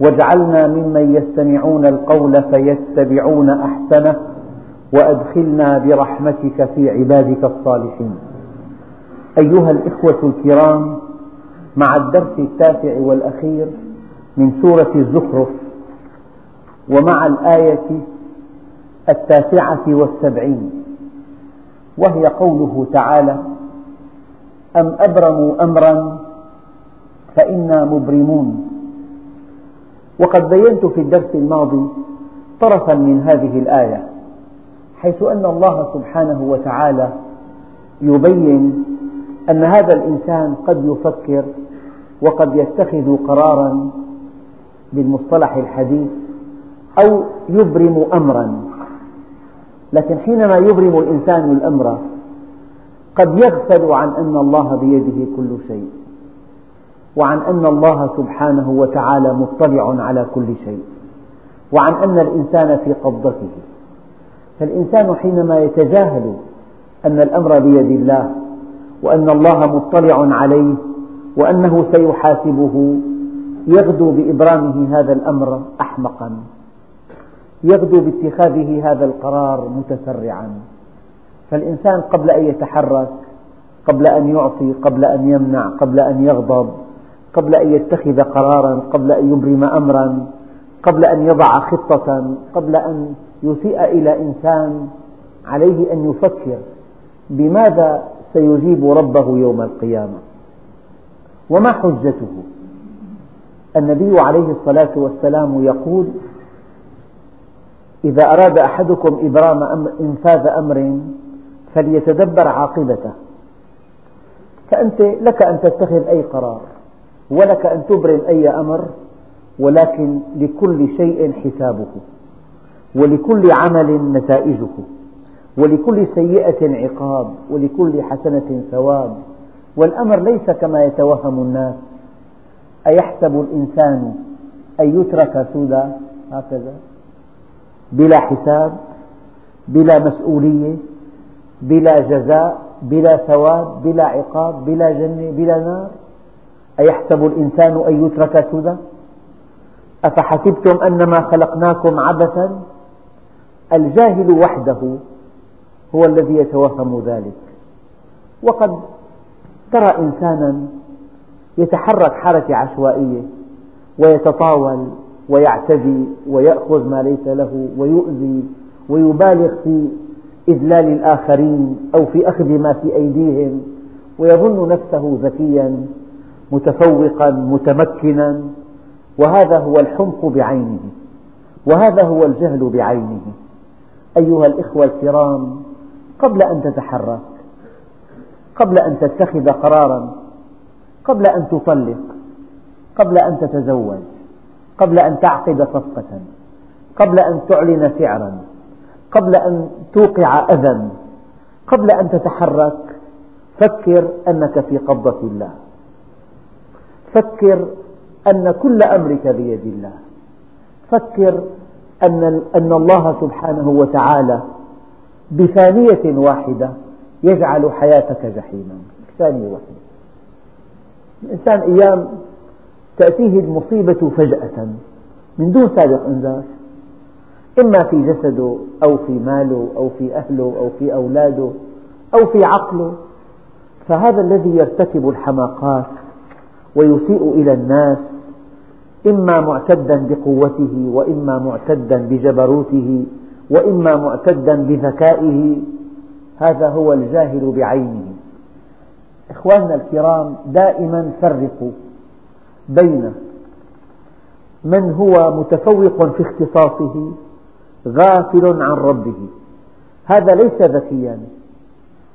واجعلنا ممن يستمعون القول فيتبعون أحسنه وأدخلنا برحمتك في عبادك الصالحين. أيها الإخوة الكرام مع الدرس التاسع والأخير من سورة الزخرف ومع الآية التاسعة والسبعين وهي قوله تعالى أم أبرموا أمرا فإنا مبرمون. وقد بينت في الدرس الماضي طرفا من هذه الآية حيث أن الله سبحانه وتعالى يبين أن هذا الإنسان قد يفكر وقد يتخذ قرارا بالمصطلح الحديث أو يبرم أمرا. لكن حينما يبرم الإنسان الأمر قد يغفل عن أن الله بيده كل شيء. وعن أن الله سبحانه وتعالى مطلع على كل شيء وعن أن الإنسان في قبضته. فالإنسان حينما يتجاهل أن الأمر بيد الله وأن الله مطلع عليه وأنه سيحاسبه يغدو بإبرامه هذا الأمر أحمقا. يغدو باتخاذه هذا القرار متسرعا. فالإنسان قبل أن يتحرك قبل أن يعطي قبل أن يمنع قبل أن يغضب قبل أن يتخذ قرارا قبل أن يبرم أمرا قبل أن يضع خطة قبل أن يسيء إلى إنسان عليه أن يفكر بماذا سيجيب ربه يوم القيامة. وما حجته؟ النبي عليه الصلاة والسلام يقول إذا أراد أحدكم إبرام أمر إنفاذ أمر فليتدبر عاقبته. فأنت لك أن تتخذ أي قرار. ولك أن تبرم أي أمر ولكن لكل شيء حسابه ولكل عمل نتائجه ولكل سيئة عقاب ولكل حسنة ثواب. والأمر ليس كما يتوهم الناس. أيحسب الإنسان أن يترك سدى هكذا. بلا حساب بلا مسؤولية بلا جزاء بلا ثواب بلا عقاب بلا جنة بلا نار. أيحسب الإنسان أن يترك سدى؟ أفحسبتم أنما خلقناكم عبثا؟ الجاهل وحده هو الذي يتوهم ذلك. وقد ترى إنسانا يتحرك حركة عشوائية ويتطاول ويعتدي ويأخذ ما ليس له ويؤذي ويبالغ في إذلال الآخرين أو في أخذ ما في أيديهم ويظن نفسه ذكيا. متفوقا متمكنا وهذا هو الحمق بعينه وهذا هو الجهل بعينه. أيها الإخوة الكرام قبل أن تتحرك قبل أن تتخذ قرارا قبل أن تطلق قبل أن تتزوج قبل أن تعقد صفقة قبل أن تعلن سعرا قبل أن توقع أذى قبل أن تتحرك فكر أنك في قبضة الله. فكر أن كل أمرك بيد الله. فكر أن, أن الله سبحانه وتعالى بثانية واحدة يجعل حياتك جحيما. ثانية واحدة. الإنسان أيام تأتيه المصيبة فجأة من دون سابق إنذار. إما في جسده أو في ماله أو في أهله أو في أولاده أو في عقله. فهذا الذي يرتكب الحماقات ويسيء إلى الناس إما معتدا بقوته وإما معتدا بجبروته وإما معتدا بذكائه. هذا هو الجاهل بعينه. إخواننا الكرام دائما فرقوا بين من هو متفوق في اختصاصه غافل عن ربه. هذا ليس ذكيا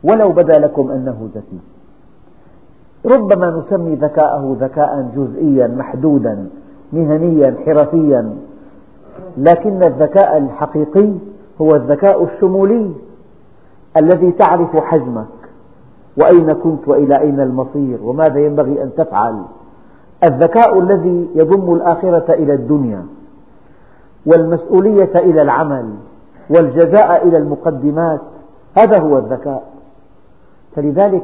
ولو بدا لكم أنه ذكي. ربما نسمي ذكاءه ذكاء جزئيا محدودا مهنيا حرفيا. لكن الذكاء الحقيقي هو الذكاء الشمولي الذي تعرف حجمك. وأين كنت وإلى أين المصير؟ وماذا ينبغي أن تفعل؟ الذكاء الذي يضم الآخرة إلى الدنيا. والمسؤولية إلى العمل. والجزاء إلى المقدمات. هذا هو الذكاء. فلذلك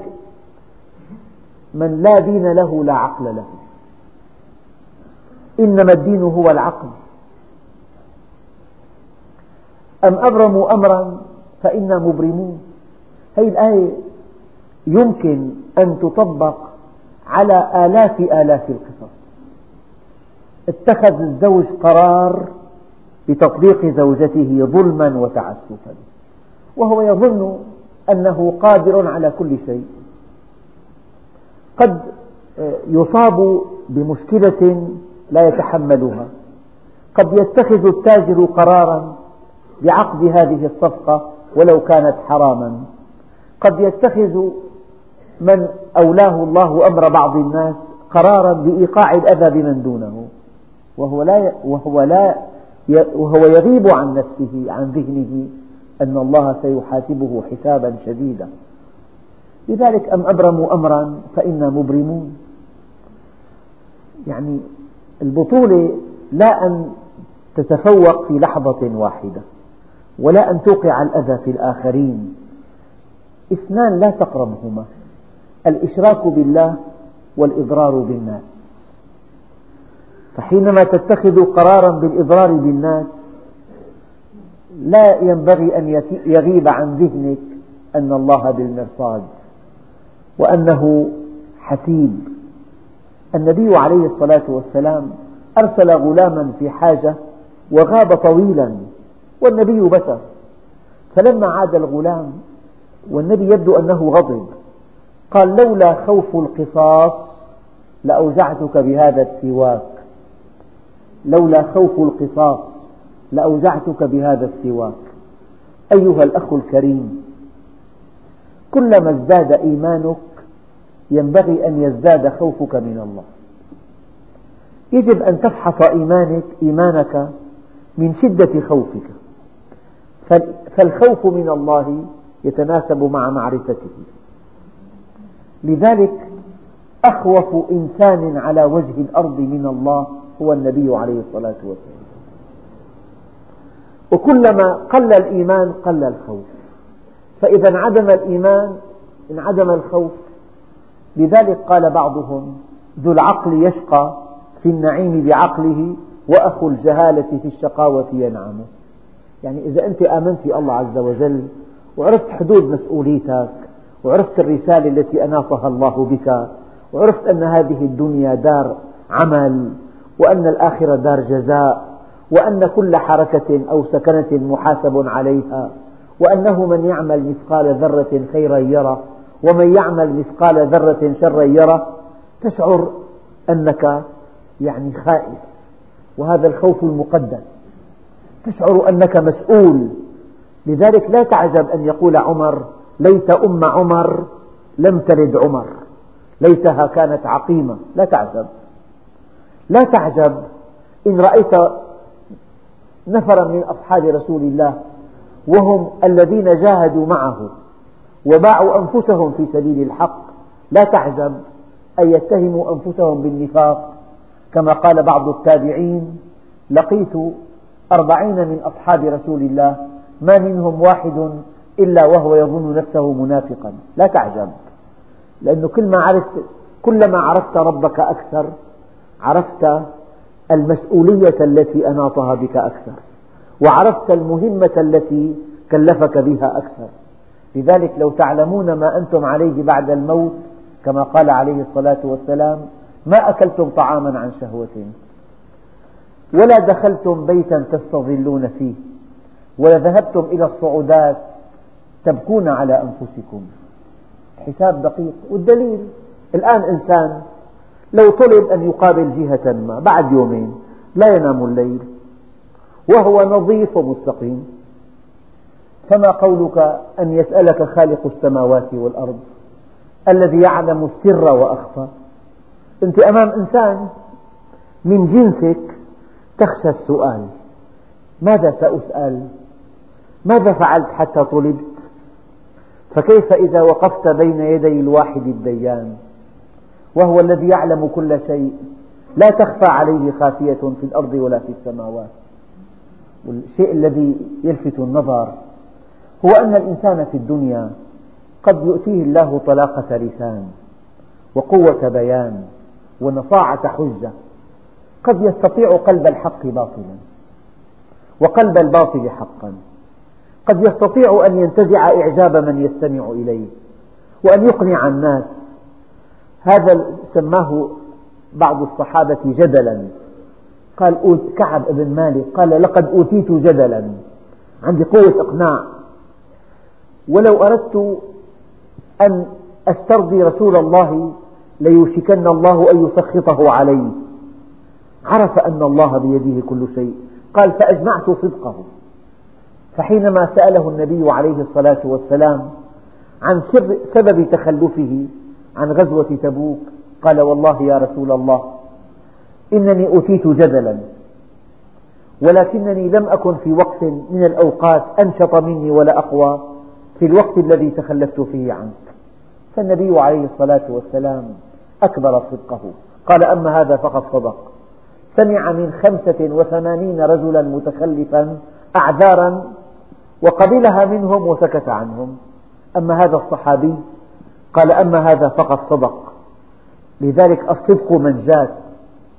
من لا دين له لا عقل له. إنما الدين هو العقل. أم أبرموا أمرا فإنا مبرمون. هذه الآية يمكن أن تطبق على آلاف آلاف القصص. اتخذ الزوج قرار بتطبيق زوجته ظلما وتعسفا. وهو يظن أنه قادر على كل شيء. قد يصاب بمشكلة لا يتحملها. قد يتخذ التاجر قرارا بعقد هذه الصفقة ولو كانت حراما. قد يتخذ من أولاه الله أمر بعض الناس قرارا بإيقاع الأذى بمن دونه. وهو لا وهو لا وهو يغيب عن نفسه عن ذهنه أن الله سيحاسبه حسابا شديدا. لذلك أم أبرموا أمرا فإنا مبرمون. يعني البطولة لا أن تتفوق في لحظة واحدة ولا أن توقع الأذى في الآخرين. اثنان لا تقربهما الإشراك بالله والإضرار بالناس. فحينما تتخذ قرارا بالإضرار بالناس لا ينبغي أن يغيب عن ذهنك أن الله بالمرصاد. وأنه حسيب النبي عليه الصلاة والسلام أرسل غلاما في حاجة وغاب طويلا والنبي بشر فلما عاد الغلام والنبي يبدو أنه غضب قال لولا خوف القصاص لأوجعتك بهذا السواك. لولا خوف القصاص لأوجعتك بهذا السواك. أيها الأخ الكريم كلما ازداد إيمانك ينبغي أن يزداد خوفك من الله. يجب أن تفحص إيمانك إيمانك من شدة خوفك. فالخوف من الله يتناسب مع معرفته. لذلك أخوف إنسان على وجه الأرض من الله هو النبي عليه الصلاة والسلام. وكلما قل الإيمان قل الخوف. فإذا انعدم الإيمان انعدم الخوف لذلك قال بعضهم ذو العقل يشقى في النعيم بعقله وأخو الجهالة في الشقاوة ينعم. يعني إذا أنت آمنت في الله عز وجل وعرفت حدود مسؤوليتك وعرفت الرسالة التي أناطها الله بك وعرفت أن هذه الدنيا دار عمل وأن الآخرة دار جزاء وأن كل حركة أو سكنة محاسب عليها وأنه من يعمل مثقال ذرة خيرا يره ومن يعمل مثقال ذرة شرا يره تشعر أنك يعني خائف وهذا الخوف المقدس تشعر أنك مسؤول. لذلك لا تعجب أن يقول عمر ليت أم عمر لم تلد عمر. ليتها كانت عقيمة. لا تعجب. لا تعجب. إن رأيت نفرا من أصحاب رسول الله وهم الذين جاهدوا معه. وباعوا أنفسهم في سبيل الحق. لا تعجب أن يتهموا أنفسهم بالنفاق. كما قال بعض التابعين لقيت أربعين من أصحاب رسول الله ما منهم واحد إلا وهو يظن نفسه منافقا. لا تعجب لأنه كل ما عرفت كلما عرفت ربك أكثر عرفت المسؤولية التي أناطها بك أكثر وعرفت المهمة التي كلفك بها أكثر. لذلك لو تعلمون ما أنتم عليه بعد الموت كما قال عليه الصلاة والسلام ما أكلتم طعاما عن شهوة. ولا دخلتم بيتا تستظلون فيه ولا ذهبتم إلى الصعودات تبكون على أنفسكم. حساب دقيق والدليل. الآن إنسان لو طلب أن يقابل جهة ما بعد يومين لا ينام الليل وهو نظيف ومستقيم. فما قولك أن يسألك خالق السماوات والأرض الذي يعلم السر وأخفى؟ أنت أمام إنسان من جنسك تخشى السؤال ماذا سأسأل؟ ماذا فعلت حتى طلبت؟ فكيف إذا وقفت بين يدي الواحد الديان؟ وهو الذي يعلم كل شيء لا تخفى عليه خافية في الأرض ولا في السماوات. والشيء الذي يلفت النظر هو أن الإنسان في الدنيا قد يؤتيه الله طلاقة لسان وقوة بيان ونصاعة حجة. قد يستطيع قلب الحق باطلا وقلب الباطل حقا. قد يستطيع أن ينتزع إعجاب من يستمع إليه وأن يقنع الناس. هذا سماه بعض الصحابة جدلا. قال كعب بن مالك قال لقد أوتيت جدلا عندي قوة إقناع. ولو أردت أن أسترضي رسول الله ليوشكن الله أن يسخطه علي عرف أن الله بيده كل شيء. قال فأجمعت صدقه. فحينما سأله النبي عليه الصلاة والسلام عن سبب تخلفه عن غزوة تبوك قال والله يا رسول الله إنني أوتيت جدلا ولكنني لم أكن في وقت من الأوقات أنشط مني ولا أقوى. في الوقت الذي تخلفت فيه عنك. فالنبي عليه الصلاة والسلام أكبر صدقه. قال أما هذا فقد صدق. سمع من خمسة وثمانين رجلا متخلفا أعذارا وقبلها منهم وسكت عنهم. أما هذا الصحابي؟ قال أما هذا فقد صدق. لذلك الصدق منجاة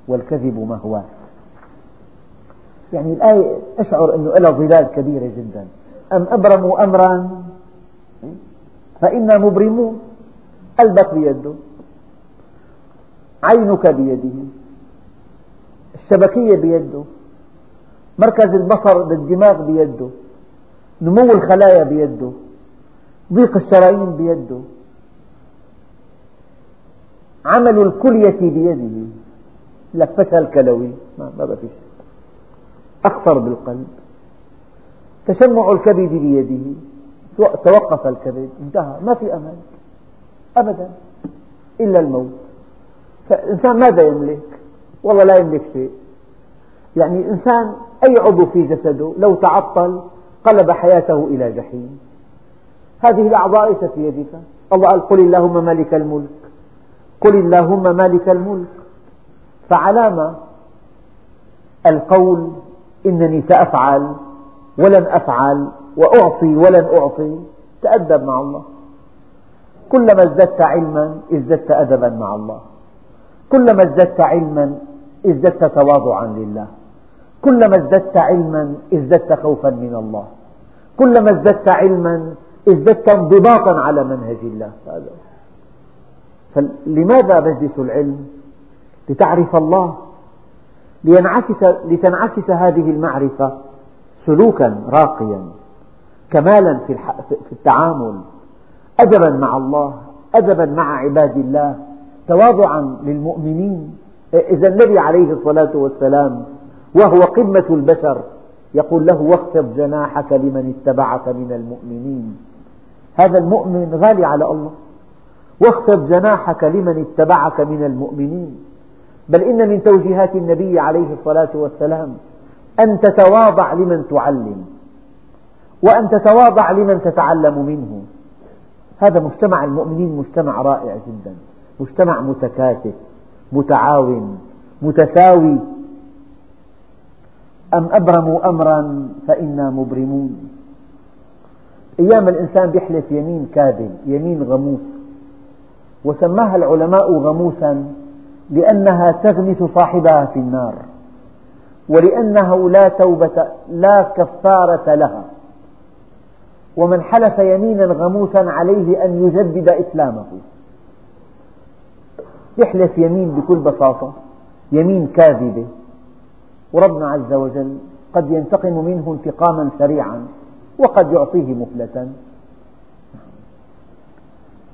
والكذب مهواة. يعني الآية أشعر أنه لها ظلال كبيرة جدا. أم أبرموا أمرا؟ فإنا مبرمون. قلبك بيده. عينك بيده. الشبكية بيده. مركز البصر بالدماغ بيده. نمو الخلايا بيده. ضيق الشرايين بيده. عمل الكلية بيده. لفشها الكلوي. ما بقى في أخطر بالقلب. تشمع الكبد بيده. توقف الكبد انتهى ما في أمل أبدا إلا الموت. فالإنسان ماذا يملك؟ والله لا يملك شيء. يعني الإنسان أي عضو في جسده لو تعطل قلب حياته إلى جحيم. هذه الأعضاء ليست في يدك الله قال قل اللهم مالك الملك. قل اللهم مالك الملك. فعلام القول إنني سأفعل ولن أفعل وأعطي ولن أعطي تأدب مع الله. كلما ازددت علما ازددت أدبا مع الله. كلما ازددت علما ازددت تواضعا لله. كلما ازددت علما ازددت خوفا من الله. كلما ازددت علما ازددت انضباطا على منهج الله. فلماذا مجلس العلم؟ لتعرف الله. لتنعكس هذه المعرفة سلوكا راقيا. كمالا في التعامل أدبا مع الله أدبا مع عباد الله تواضعا للمؤمنين. إذا النبي عليه الصلاة والسلام وهو قمة البشر يقول له واخفض جناحك لمن اتبعك من المؤمنين. هذا المؤمن غالي على الله. واخفض جناحك لمن اتبعك من المؤمنين. بل إن من توجيهات النبي عليه الصلاة والسلام أن تتواضع لمن تعلم. وأن تتواضع لمن تتعلم منه. هذا مجتمع المؤمنين مجتمع رائع جدا. مجتمع متكاتف متعاون متساوي. أم أبرموا أمرا فإنا مبرمون. أيام الإنسان يحلف يمين كاذب يمين غموس. وسماها العلماء غموسا لأنها تغمس صاحبها في النار. ولأنه لا توبة لا كفارة لها. ومن حلف يمينا غموسا عليه أن يجدد إسلامه. يحلف يمين بكل بساطة يمين كاذبة. وربنا عز وجل قد ينتقم منه انتقاما سريعا وقد يعطيه مهلة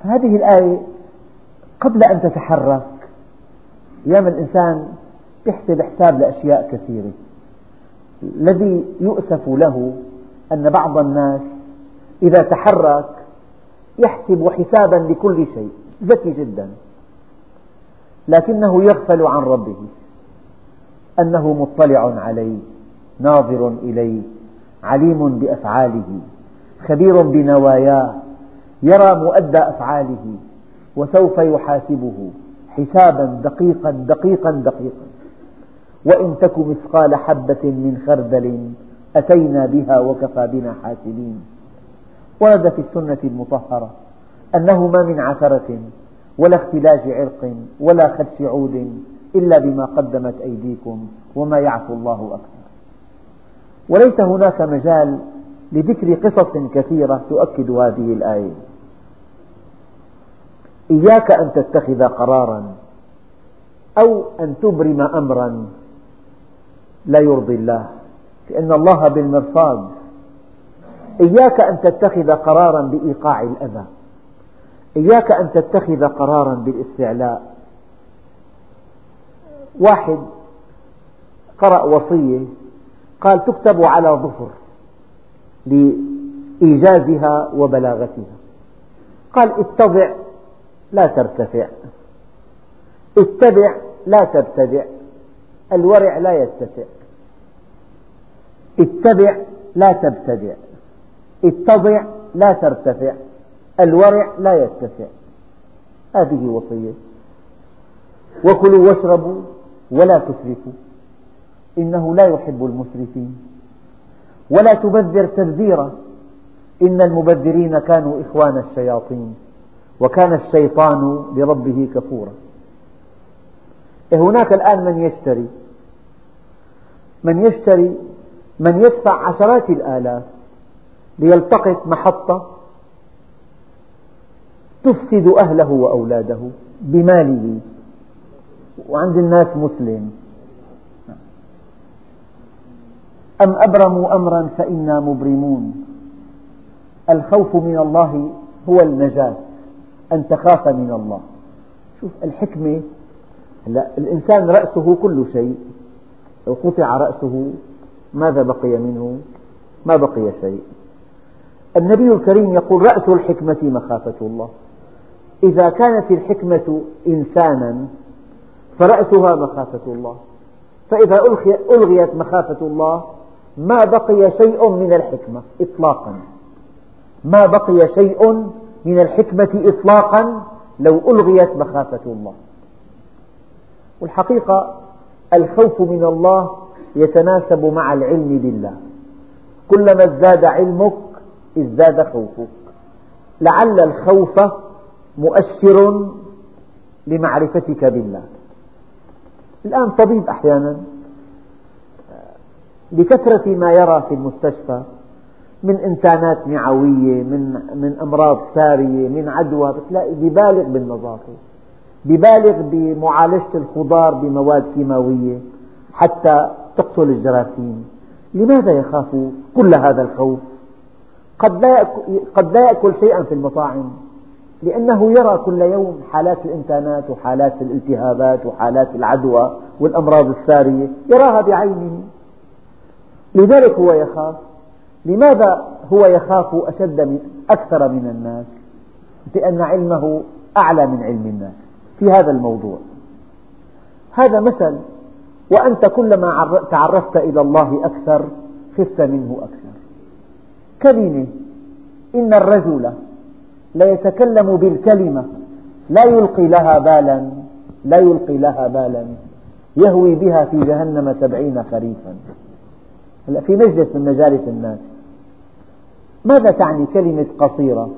فهذه الآية قبل أن تتحرك أيام الإنسان يحسب حساب لأشياء كثيرة. الذي يؤسف له أن بعض الناس إذا تحرك يحسب حسابا لكل شيء ذكي جدا. لكنه يغفل عن ربه أنه مطلع عليه ناظر إليه عليم بأفعاله خبير بنواياه يرى مؤدى أفعاله وسوف يحاسبه حسابا دقيقا دقيقا دقيقا. وإن تك مثقال حبة من خردل أتينا بها وكفى بنا حاسبين. ورد في السنة المطهرة أنه ما من عثرة ولا اختلاج عرق ولا خدش عود إلا بما قدمت أيديكم وما يعفو الله أكثر. وليس هناك مجال لذكر قصص كثيرة تؤكد هذه الآية. إياك أن تتخذ قرارا أو أن تبرم أمرا لا يرضي الله لأن الله بالمرصاد إياك أن تتخذ قرارا بإيقاع الأذى. إياك أن تتخذ قرارا بالاستعلاء. واحد قرأ وصية قال تكتب على ظفر لإيجازها وبلاغتها. قال اتضع لا ترتفع. اتبع لا تبتدع الورع لا يتسع اتبع لا تبتدع اتضع لا ترتفع. الورع لا يتسع. هذه وصية. وكلوا واشربوا ولا تسرفوا إنه لا يحب المسرفين ولا تبذر تبذيرا. إن المبذرين كانوا إخوان الشياطين. وكان الشيطان لربه كفورا. هناك الآن من يشتري. من يشتري من يدفع عشرات الآلاف. ليلتقط محطة تفسد أهله وأولاده بماله. وعند الناس مسلم. أم أبرموا أمرا فإنا مبرمون. الخوف من الله هو النجاة أن تخاف من الله. شوف الحكمة لا الإنسان رأسه كل شيء. لو قطع رأسه ماذا بقي منه؟ ما بقي شيء. النبي الكريم يقول رأس الحكمة مخافة الله. إذا كانت الحكمة إنسانا فرأسها مخافة الله. فإذا ألغيت مخافة الله ما بقي شيء من الحكمة إطلاقا. ما بقي شيء من الحكمة إطلاقا لو ألغيت مخافة الله. والحقيقة الخوف من الله يتناسب مع العلم بالله. كلما ازداد علمك إزداد خوفك. لعل الخوف مؤشر لمعرفتك بالله. الآن طبيب أحيانا لكثرة ما يرى في المستشفى من إنسانات معوية من من أمراض سارية من عدوى بتلاقي ببالغ بالنظافة. ببالغ بمعالجة الخضار بمواد كيماوية حتى تقتل الجراثيم. لماذا يخاف كل هذا الخوف؟ قد لا قد لا يأكل شيئا في المطاعم لأنه يرى كل يوم حالات الإنتانات وحالات الالتهابات وحالات العدوى والأمراض السارية يراها بعينه. لذلك هو يخاف. لماذا هو يخاف أشد من أكثر من الناس؟ لأن علمه أعلى من علم الناس في هذا الموضوع. هذا مثل وأنت كلما تعرفت إلى الله أكثر خفت منه أكثر. كلمة إن الرجل ليتكلم بالكلمة. لا يلقي لها بالا. لا يلقي لها بالا. يهوي بها في جهنم سبعين خريفا. هلا في مجلس من مجالس الناس. ماذا تعني كلمة قصيرة؟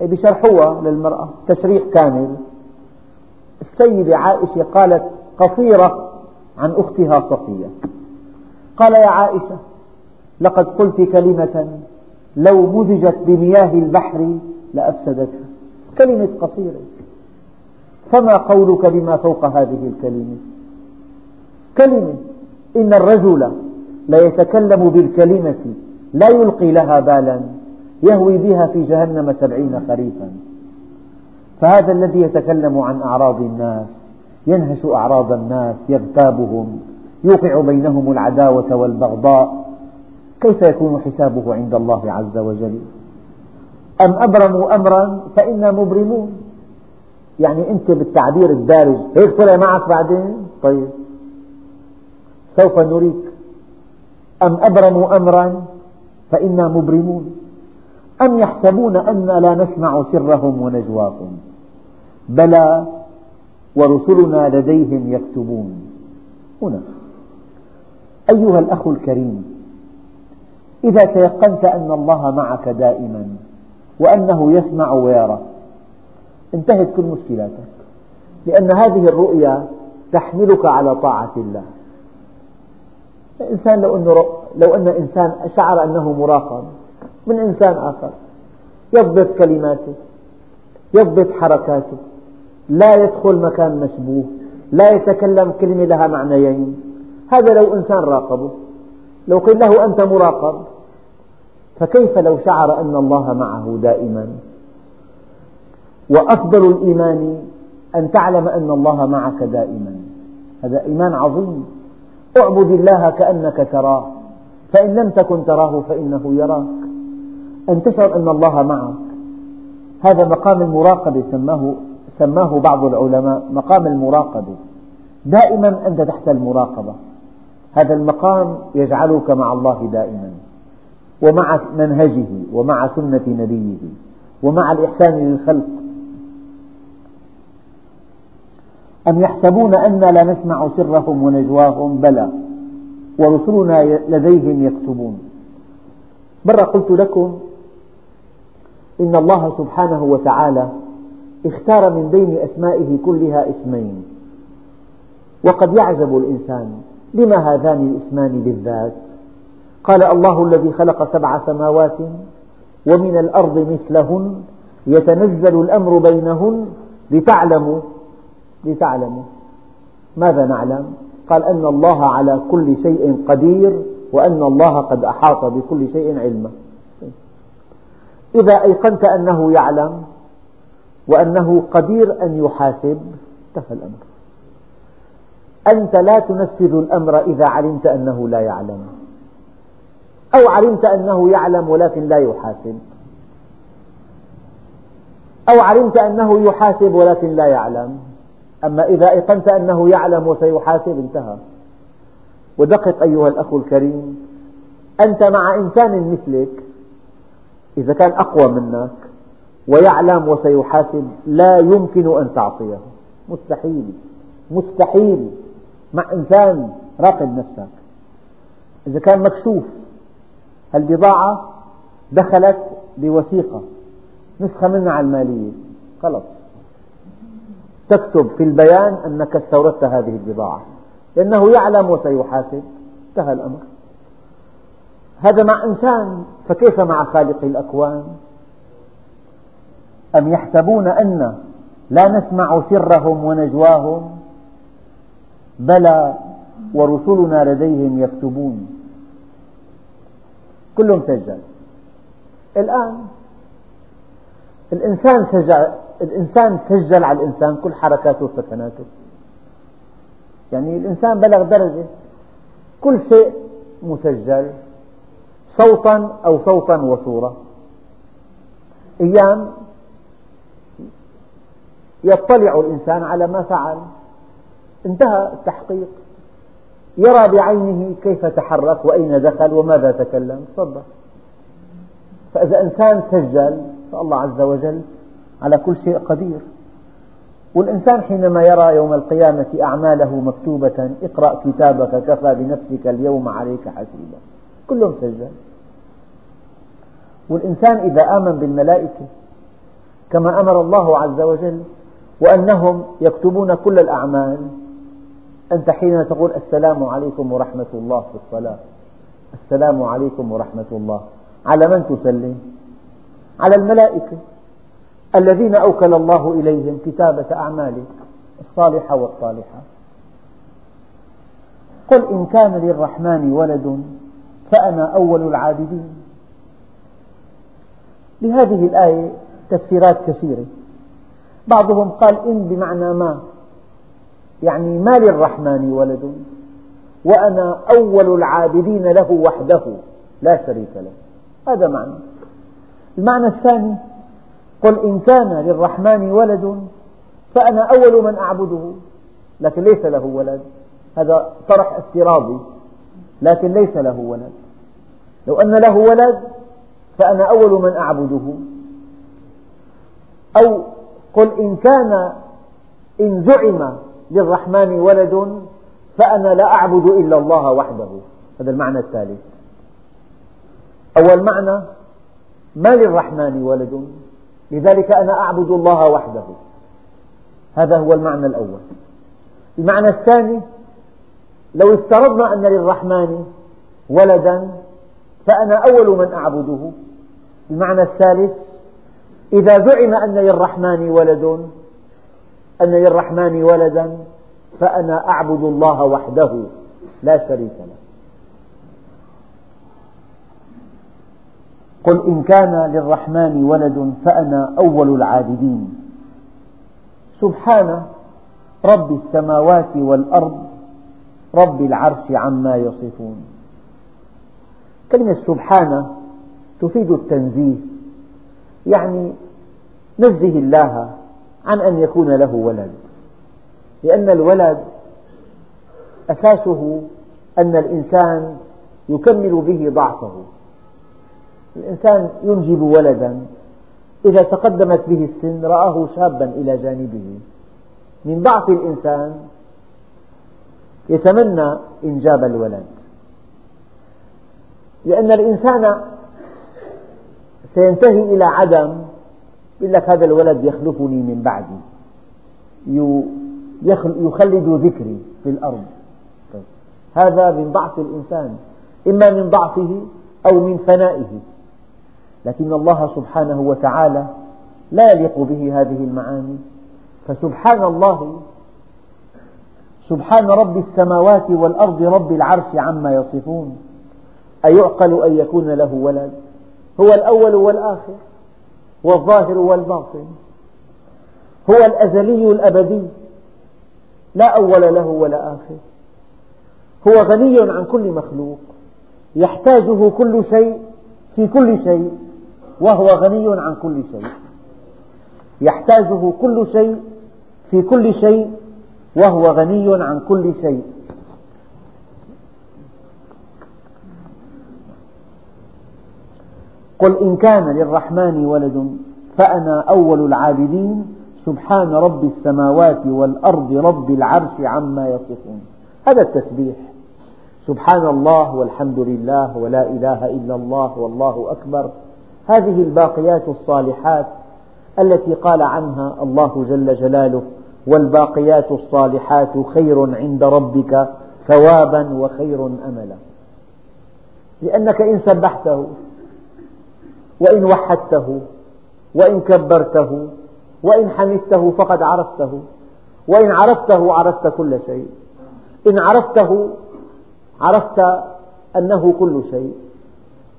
بشرحوها للمرأة. تشريح كامل. السيدة عائشة قالت قصيرة عن أختها صفية. قال يا عائشة لقد قلت كلمة لو مزجت بمياه البحر لأفسدتها. كلمة قصيرة. فما قولك بما فوق هذه الكلمة؟ كلمة. إن الرجل ليتكلم بالكلمة لا يلقي لها بالا يهوي بها في جهنم سبعين خريفا. فهذا الذي يتكلم عن أعراض الناس ينهش أعراض الناس يغتابهم يوقع بينهم العداوة والبغضاء. كيف يكون حسابه عند الله عز وجل؟ أم أبرموا أمرا فإنا مبرمون؟ يعني أنت بالتعبير الدارج هيك طلع معك بعدين؟ طيب. سوف نريك. أم أبرموا أمرا فإنا مبرمون؟ أم يحسبون أنا لا نسمع سرهم ونجواهم؟ بلى ورسلنا لديهم يكتبون. هنا. أيها الأخ الكريم إذا تيقنت أن الله معك دائما وأنه يسمع ويرى انتهت كل مشكلاتك. لأن هذه الرؤيا تحملك على طاعة الله. الإنسان لو, أنه لو أن إنسان شعر أنه مراقب من إنسان آخر يضبط كلماته يضبط حركاته لا يدخل مكان مشبوه لا يتكلم كلمة لها معنيين. هذا لو إنسان راقبه. لو قيل له أنت مراقب فكيف لو شعر أن الله معه دائما؟ وأفضل الإيمان أن تعلم أن الله معك دائما. هذا إيمان عظيم. اعبد الله كأنك تراه فإن لم تكن تراه فإنه يراك. أن تشعر أن الله معك. هذا مقام المراقبة سماه, سماه بعض العلماء مقام المراقبة. دائما أنت تحت المراقبة. هذا المقام يجعلك مع الله دائما ومع منهجه ومع سنة نبيه ومع الإحسان للخلق. أم يحسبون أنا لا نسمع سرهم ونجواهم؟ بلى. ورسلنا لديهم يكتبون. مرة قلت لكم إن الله سبحانه وتعالى اختار من بين أسمائه كلها اسمين وقد يعجب الإنسان لما هذان الاسمان بالذات؟ قال الله الذي خلق سبع سماوات ومن الأرض مثلهن يتنزل الأمر بينهن لتعلموا لتعلموا. ماذا نعلم؟ قال أن الله على كل شيء قدير وأن الله قد أحاط بكل شيء علما. إذا أيقنت أنه يعلم وأنه قدير أن يحاسب انتهى الأمر. أنت لا تنفذ الأمر إذا علمت أنه لا يعلم. أو علمت أنه يعلم ولكن لا يحاسب. أو علمت أنه يحاسب ولكن لا يعلم. أما إذا أيقنت أنه يعلم وسيحاسب انتهى. ودقق أيها الأخ الكريم أنت مع إنسان مثلك إذا كان أقوى منك ويعلم وسيحاسب لا يمكن أن تعصيه. مستحيل مستحيل. مع إنسان راقب نفسك. إذا كان مكشوف البضاعة دخلت بوثيقة نسخة منها على المالية. خلص تكتب في البيان أنك استوردت هذه البضاعة. لأنه يعلم وسيحاسب. انتهى الأمر. هذا مع إنسان فكيف مع خالق الأكوان؟ أم يحسبون أن لا نسمع سرهم ونجواهم؟ بلى ورسلنا لديهم يكتبون. كله مسجل الآن الإنسان سجل, الإنسان سجل على الإنسان كل حركاته وسكناته يعني الإنسان بلغ درجة كل شيء مسجل صوتا أو صوتا وصورة. أيام يطلع الإنسان على ما فعل. انتهى التحقيق. يرى بعينه كيف تحرك وأين دخل وماذا تكلم. تفضل. فإذا إنسان سجل فالله عز وجل على كل شيء قدير. والإنسان حينما يرى يوم القيامة أعماله مكتوبة اقرأ كتابك كفى بنفسك اليوم عليك حسيبا. كله مسجل والإنسان إذا آمن بالملائكة كما أمر الله عز وجل وأنهم يكتبون كل الأعمال أنت حين تقول السلام عليكم ورحمة الله في الصلاة السلام عليكم ورحمة الله على من تسلم؟ على الملائكة الذين أوكل الله إليهم كتابة أعمالك الصالحة والطالحة. قل إن كان للرحمن ولد فأنا أول العابدين. لهذه الآية تفسيرات كثيرة. بعضهم قال إن بمعنى ما. يعني ما للرحمن ولد وأنا أول العابدين له وحده لا شريك له. هذا معنى. المعنى الثاني قل إن كان للرحمن ولد فأنا أول من أعبده لكن ليس له ولد. هذا طرح افتراضي لكن ليس له ولد. لو أن له ولد فأنا أول من أعبده. أو قل إن كان إن زعم للرحمن ولد فأنا لا أعبد إلا الله وحده. هذا المعنى الثالث. أول معنى ما للرحمن ولد؟ لذلك أنا أعبد الله وحده. هذا هو المعنى الأول. المعنى الثاني لو افترضنا أن للرحمن ولدا فأنا أول من أعبده. المعنى الثالث إذا زعم أن للرحمن ولد أن للرحمن ولدا فأنا أعبد الله وحده لا شريك له. قل إن كان للرحمن ولد فأنا أول العابدين. سبحان رب السماوات والأرض رب العرش عما يصفون. كلمة سبحانه تفيد التنزيه يعني نزه الله عن أن يكون له ولد. لأن الولد أساسه أن الإنسان يكمل به ضعفه. الإنسان ينجب ولدا. إذا تقدمت به السن رآه شابا إلى جانبه. من ضعف الإنسان يتمنى إنجاب الولد. لأن الإنسان سينتهي إلى عدم يقول لك هذا الولد يخلفني من بعدي. يخلد ذكري في الأرض. طيب. هذا من ضعف الإنسان. إما من ضعفه أو من فنائه. لكن الله سبحانه وتعالى لا يليق به هذه المعاني. فسبحان الله سبحان رب السماوات والأرض رب العرش عما يصفون. أيعقل أن يكون له ولد؟ هو الأول والآخر. والظاهر والباطن. هو الأزلي الأبدي. لا أول له ولا آخر. هو غني عن كل مخلوق. يحتاجه كل شيء في كل شيء. وهو غني عن كل شيء. يحتاجه كل شيء في كل شيء. وهو غني عن كل شيء. قل إن كان للرحمن ولد فأنا أول العابدين. سبحان رب السماوات والأرض رب العرش عما يصفون. هذا التسبيح. سبحان الله والحمد لله ولا إله إلا الله والله أكبر. هذه الباقيات الصالحات التي قال عنها الله جل جلاله والباقيات الصالحات خير عند ربك ثوابا وخير أملا. لأنك إن سبحته وإن وحدته وإن كبرته وإن حمدته فقد عرفته وإن عرفته عرفت كل شيء. إن عرفته عرفت أنه كل شيء.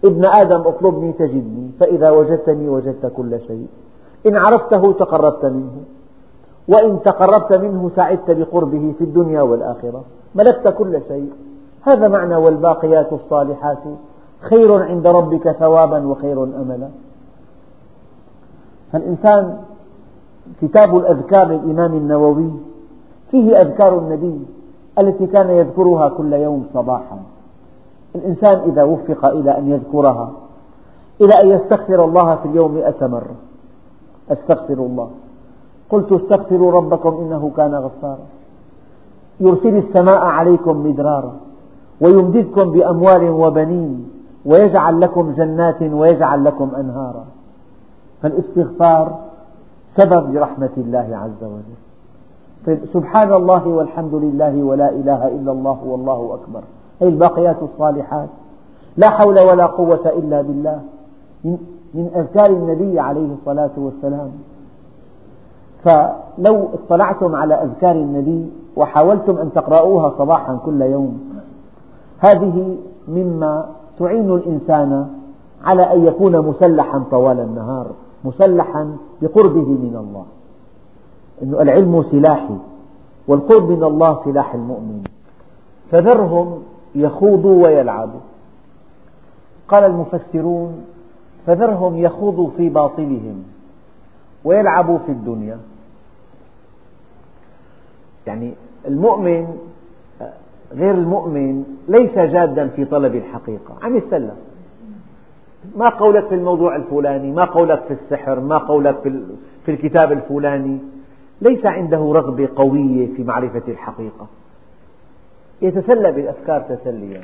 ابن آدم اطلبني تجدني فإذا وجدتني وجدت كل شيء. إن عرفته تقربت منه وإن تقربت منه سعدت بقربه في الدنيا والآخرة. ملكت كل شيء. هذا معنى والباقيات الصالحات. خير عند ربك ثوابا وخير أملا. فالإنسان كتاب الأذكار للإمام النووي فيه أذكار النبي التي كان يذكرها كل يوم صباحا. الإنسان إذا وفق إلى أن يذكرها إلى أن يستغفر الله في اليوم مئة مرة. أستغفر الله. قلت استغفروا ربكم إنه كان غفارا. يرسل السماء عليكم مدرارا ويمددكم بأموال وبنين. ويجعل لكم جنات ويجعل لكم أنهارا. فالاستغفار سبب لرحمة الله عز وجل. طيب سبحان الله والحمد لله ولا إله إلا الله والله أكبر. هذه الباقيات الصالحات. لا حول ولا قوة إلا بالله. من أذكار النبي عليه الصلاة والسلام. فلو اطلعتم على أذكار النبي وحاولتم أن تقرؤوها صباحا كل يوم هذه مما تعين الإنسان على أن يكون مسلحا طوال النهار مسلحا بقربه من الله. إن العلم سلاحي والقرب من الله سلاح المؤمن. فذرهم يخوضوا ويلعبوا. قال المفسرون فذرهم يخوضوا في باطلهم ويلعبوا في الدنيا. يعني المؤمن غير المؤمن ليس جادا في طلب الحقيقة. عم يتسلى ما قولك في الموضوع الفلاني ما قولك في السحر ما قولك في الكتاب الفلاني. ليس عنده رغبة قوية في معرفة الحقيقة. يتسلى بالأفكار تسليا.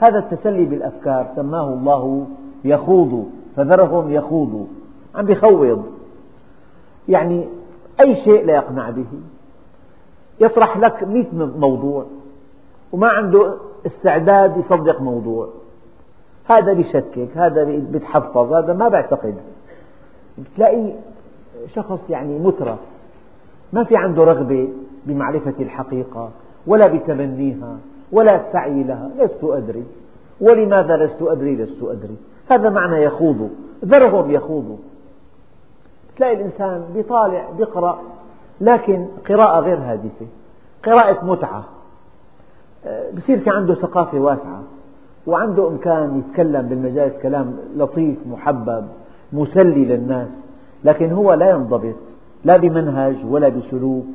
هذا التسلي بالأفكار سماه الله يخوض فذرهم يخوضوا عم بيخوض يعني أي شيء لا يقنع به. يطرح لك مئة موضوع. وما عنده استعداد يصدق موضوع. هذا بيشكك هذا بيتحفظ هذا ما بيعتقد بتلاقي شخص يعني مترف ما في عنده رغبة بمعرفة الحقيقة ولا بتمنيها ولا السعي لها لست أدري. ولماذا لست أدري؟ لست أدري. هذا معنى يخوض ذرهم يخوضوا تلاقي الإنسان بيطالع بيقرأ لكن قراءة غير هادفة. قراءة متعة. بصير في عنده ثقافة واسعة وعنده إمكان يتكلم بالمجالس كلام لطيف محبب مسلي للناس لكن هو لا ينضبط لا بمنهج ولا بسلوك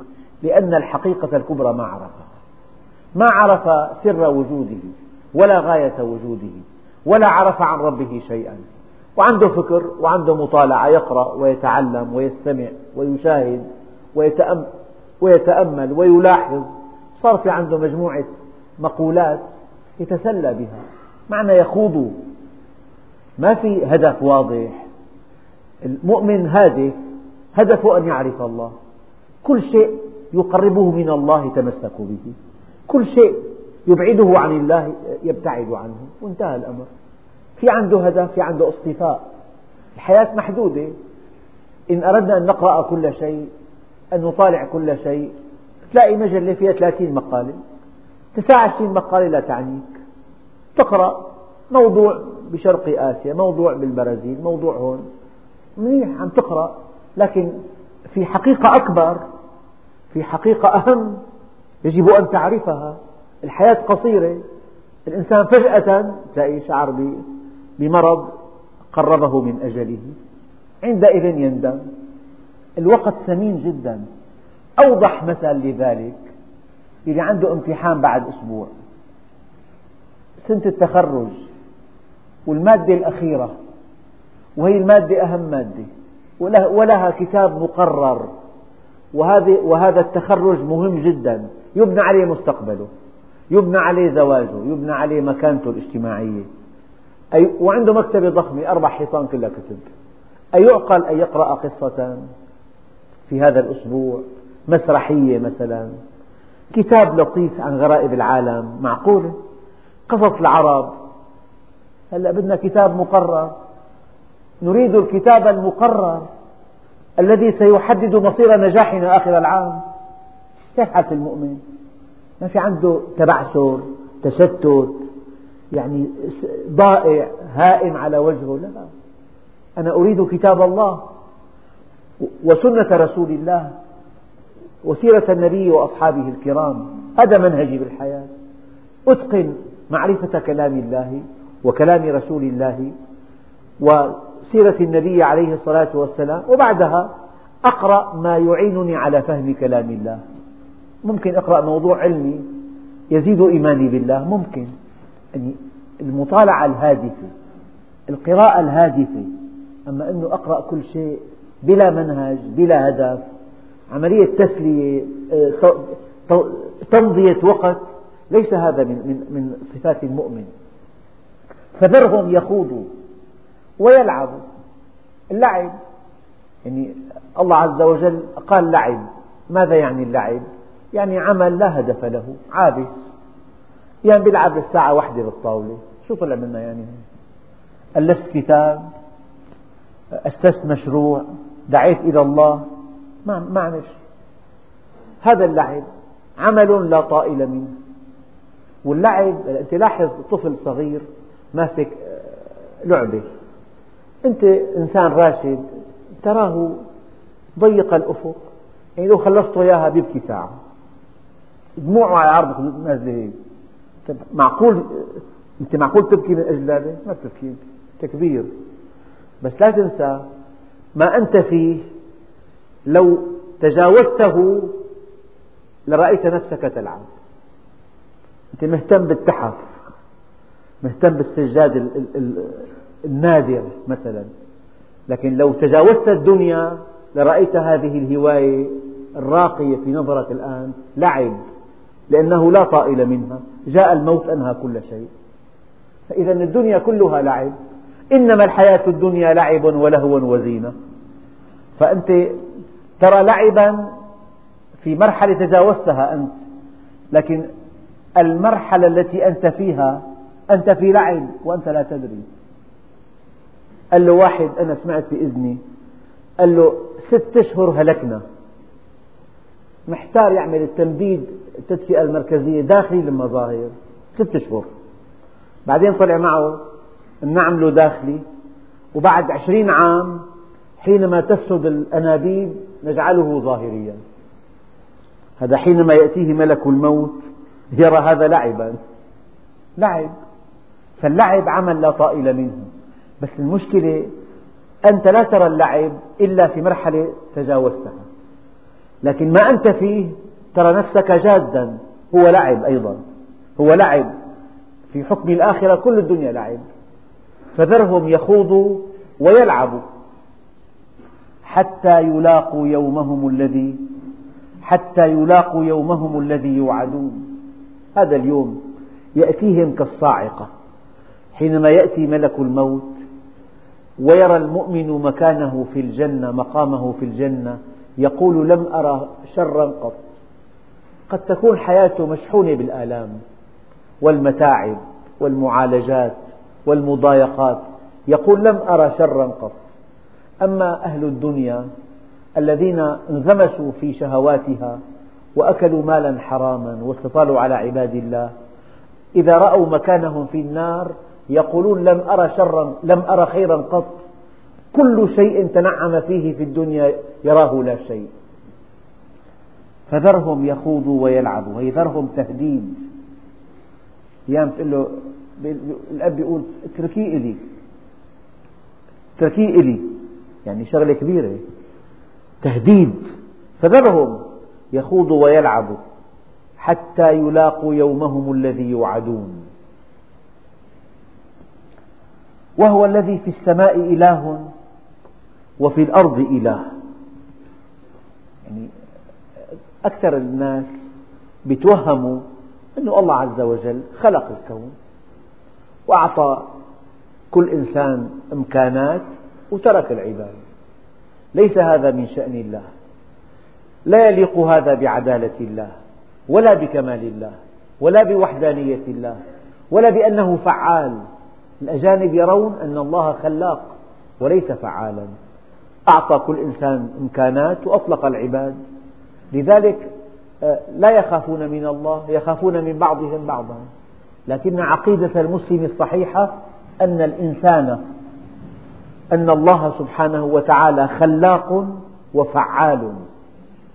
لأن الحقيقة الكبرى ما عرفها. ما عرف سر وجوده ولا غاية وجوده ولا عرف عن ربه شيئا. وعنده فكر وعنده مطالعة يقرأ ويتعلم ويستمع ويشاهد ويتأمل ويلاحظ. صار في عنده مجموعة مقولات يتسلى بها. معنى يخوض ما في هدف واضح. المؤمن هادف هدفه أن يعرف الله. كل شيء يقربه من الله يتمسك به. كل شيء يبعده عن الله يبتعد عنه. وانتهى الأمر. في عنده هدف في عنده اصطفاء. الحياة محدودة. إن أردنا أن نقرأ كل شيء أن نطالع كل شيء تلاقي مجلة فيها ثلاثين مقالة. تسعة وعشرين مقالة لا تعنيك. تقرأ موضوع بشرق آسيا موضوع بالبرازيل موضوع هون. منيح عم تقرأ لكن في حقيقة أكبر في حقيقة أهم يجب أن تعرفها. الحياة قصيرة. الإنسان فجأة تلاقي شعر بمرض قربه من أجله. عندئذ يندم. الوقت ثمين جدا. أوضح مثل لذلك. اللي عنده امتحان بعد أسبوع. سنة التخرج والمادة الأخيرة وهي المادة أهم مادة ولها كتاب مقرر وهذا التخرج مهم جدا يبنى عليه مستقبله يبنى عليه زواجه يبنى عليه مكانته الاجتماعية. أي وعنده مكتبة ضخمة أربع حيطان كلها كتب. أيعقل أن يقرأ قصة في هذا الأسبوع؟ مسرحية مثلا. كتاب لطيف عن غرائب العالم معقولة؟ قصص العرب. هلأ بدنا كتاب مقرر. نريد الكتاب المقرر الذي سيحدد مصير نجاحنا آخر العام. كيف حالة المؤمن؟ ما في عنده تبعثر تشتت يعني ضائع هائم على وجهه. لا. أنا أريد كتاب الله وسنة رسول الله. وسيرة النبي وأصحابه الكرام هذا منهجي بالحياة. أتقن معرفة كلام الله وكلام رسول الله وسيرة النبي عليه الصلاة والسلام وبعدها أقرأ ما يعينني على فهم كلام الله. ممكن أقرأ موضوع علمي يزيد إيماني بالله ممكن. يعني المطالعة الهادفة القراءة الهادفة أما أنه أقرأ كل شيء بلا منهج بلا هدف عملية تسلية آه، تمضية وقت ليس هذا من, صفات المؤمن. فذرهم يخوضوا ويلعبوا اللعب يعني الله عز وجل قال لعب. ماذا يعني اللعب؟ يعني عمل لا هدف له عابس. يعني بيلعب الساعة واحدة بالطاولة. شو طلع منا يعني؟ ألفت كتاب أسست مشروع دعيت إلى الله. ما هذا اللعب عمل لا طائل منه. واللعب أنت لاحظ طفل صغير ماسك آه، لعبة. أنت إنسان راشد تراه ضيق الأفق. يعني لو خلصته إياها بيبكي ساعة. دموعه على عرضك نازلة هيك طيب معقول؟ أنت معقول تبكي من أجل؟ ما بتبكي تكبير. بس لا تنسى ما أنت فيه لو تجاوزته لرأيت نفسك تلعب. أنت مهتم بالتحف مهتم بالسجاد النادر مثلا. لكن لو تجاوزت الدنيا لرأيت هذه الهواية الراقية في نظرك الآن لعب لأنه لا طائل منها. جاء الموت أنهى كل شيء. فإذا الدنيا كلها لعب. إنما الحياة الدنيا لعب ولهو وزينة. فأنت ترى لعبا في مرحلة تجاوزتها أنت لكن المرحلة التي أنت فيها أنت في لعب وأنت لا تدري. قال له واحد أنا سمعت بإذني قال له ست أشهر هلكنا. محتار يعمل التمديد التدفئة المركزية داخلي للمظاهر. ست أشهر. بعدين طلع معه نعمله داخلي. وبعد عشرين عام حينما تفسد الأنابيب نجعله ظاهريا. هذا حينما يأتيه ملك الموت يرى هذا لعبا. لعب. فاللعب عمل لا طائل منه. بس المشكلة أنت لا ترى اللعب إلا في مرحلة تجاوزتها. لكن ما أنت فيه ترى نفسك جادا. هو لعب أيضا. هو لعب. في حكم الآخرة كل الدنيا لعب. فذرهم يخوضوا ويلعبوا. حتى يلاقوا يومهم الذي حتى يلاقوا يومهم الذي يوعدون. هذا اليوم يأتيهم كالصاعقة. حينما يأتي ملك الموت ويرى المؤمن مكانه في الجنة مقامه في الجنة يقول لم أرى شرا قط. قد تكون حياته مشحونة بالآلام والمتاعب والمعالجات والمضايقات. يقول لم أرى شرا قط. أما أهل الدنيا الذين انغمسوا في شهواتها وأكلوا مالا حراما واستطالوا على عباد الله إذا رأوا مكانهم في النار يقولون لم أرى شرا لم أرى خيرا قط. كل شيء تنعم فيه في الدنيا يراه لا شيء. فذرهم يخوضوا ويلعبوا هي ذرهم تهديد. أيام تقول له الأب يقول اتركيه إلي اتركيه إلي. يعني شغلة كبيرة. تهديد. فذرهم يخوضوا ويلعبوا حتى يلاقوا يومهم الذي يوعدون. وهو الذي في السماء إله وفي الأرض إله. يعني أكثر الناس يتوهموا أن الله عز وجل خلق الكون وأعطى كل إنسان إمكانات وترك العباد ليس هذا من شأن الله. لا يليق هذا بعدالة الله ولا بكمال الله ولا بوحدانية الله ولا بأنه فعال. الأجانب يرون أن الله خلاق وليس فعالا. أعطى كل إنسان إمكانات وأطلق العباد. لذلك آه، لا يخافون من الله يخافون من بعضهم بعضا. لكن عقيدة المسلم الصحيحة أن الإنسان أن الله سبحانه وتعالى خلاق وفعال.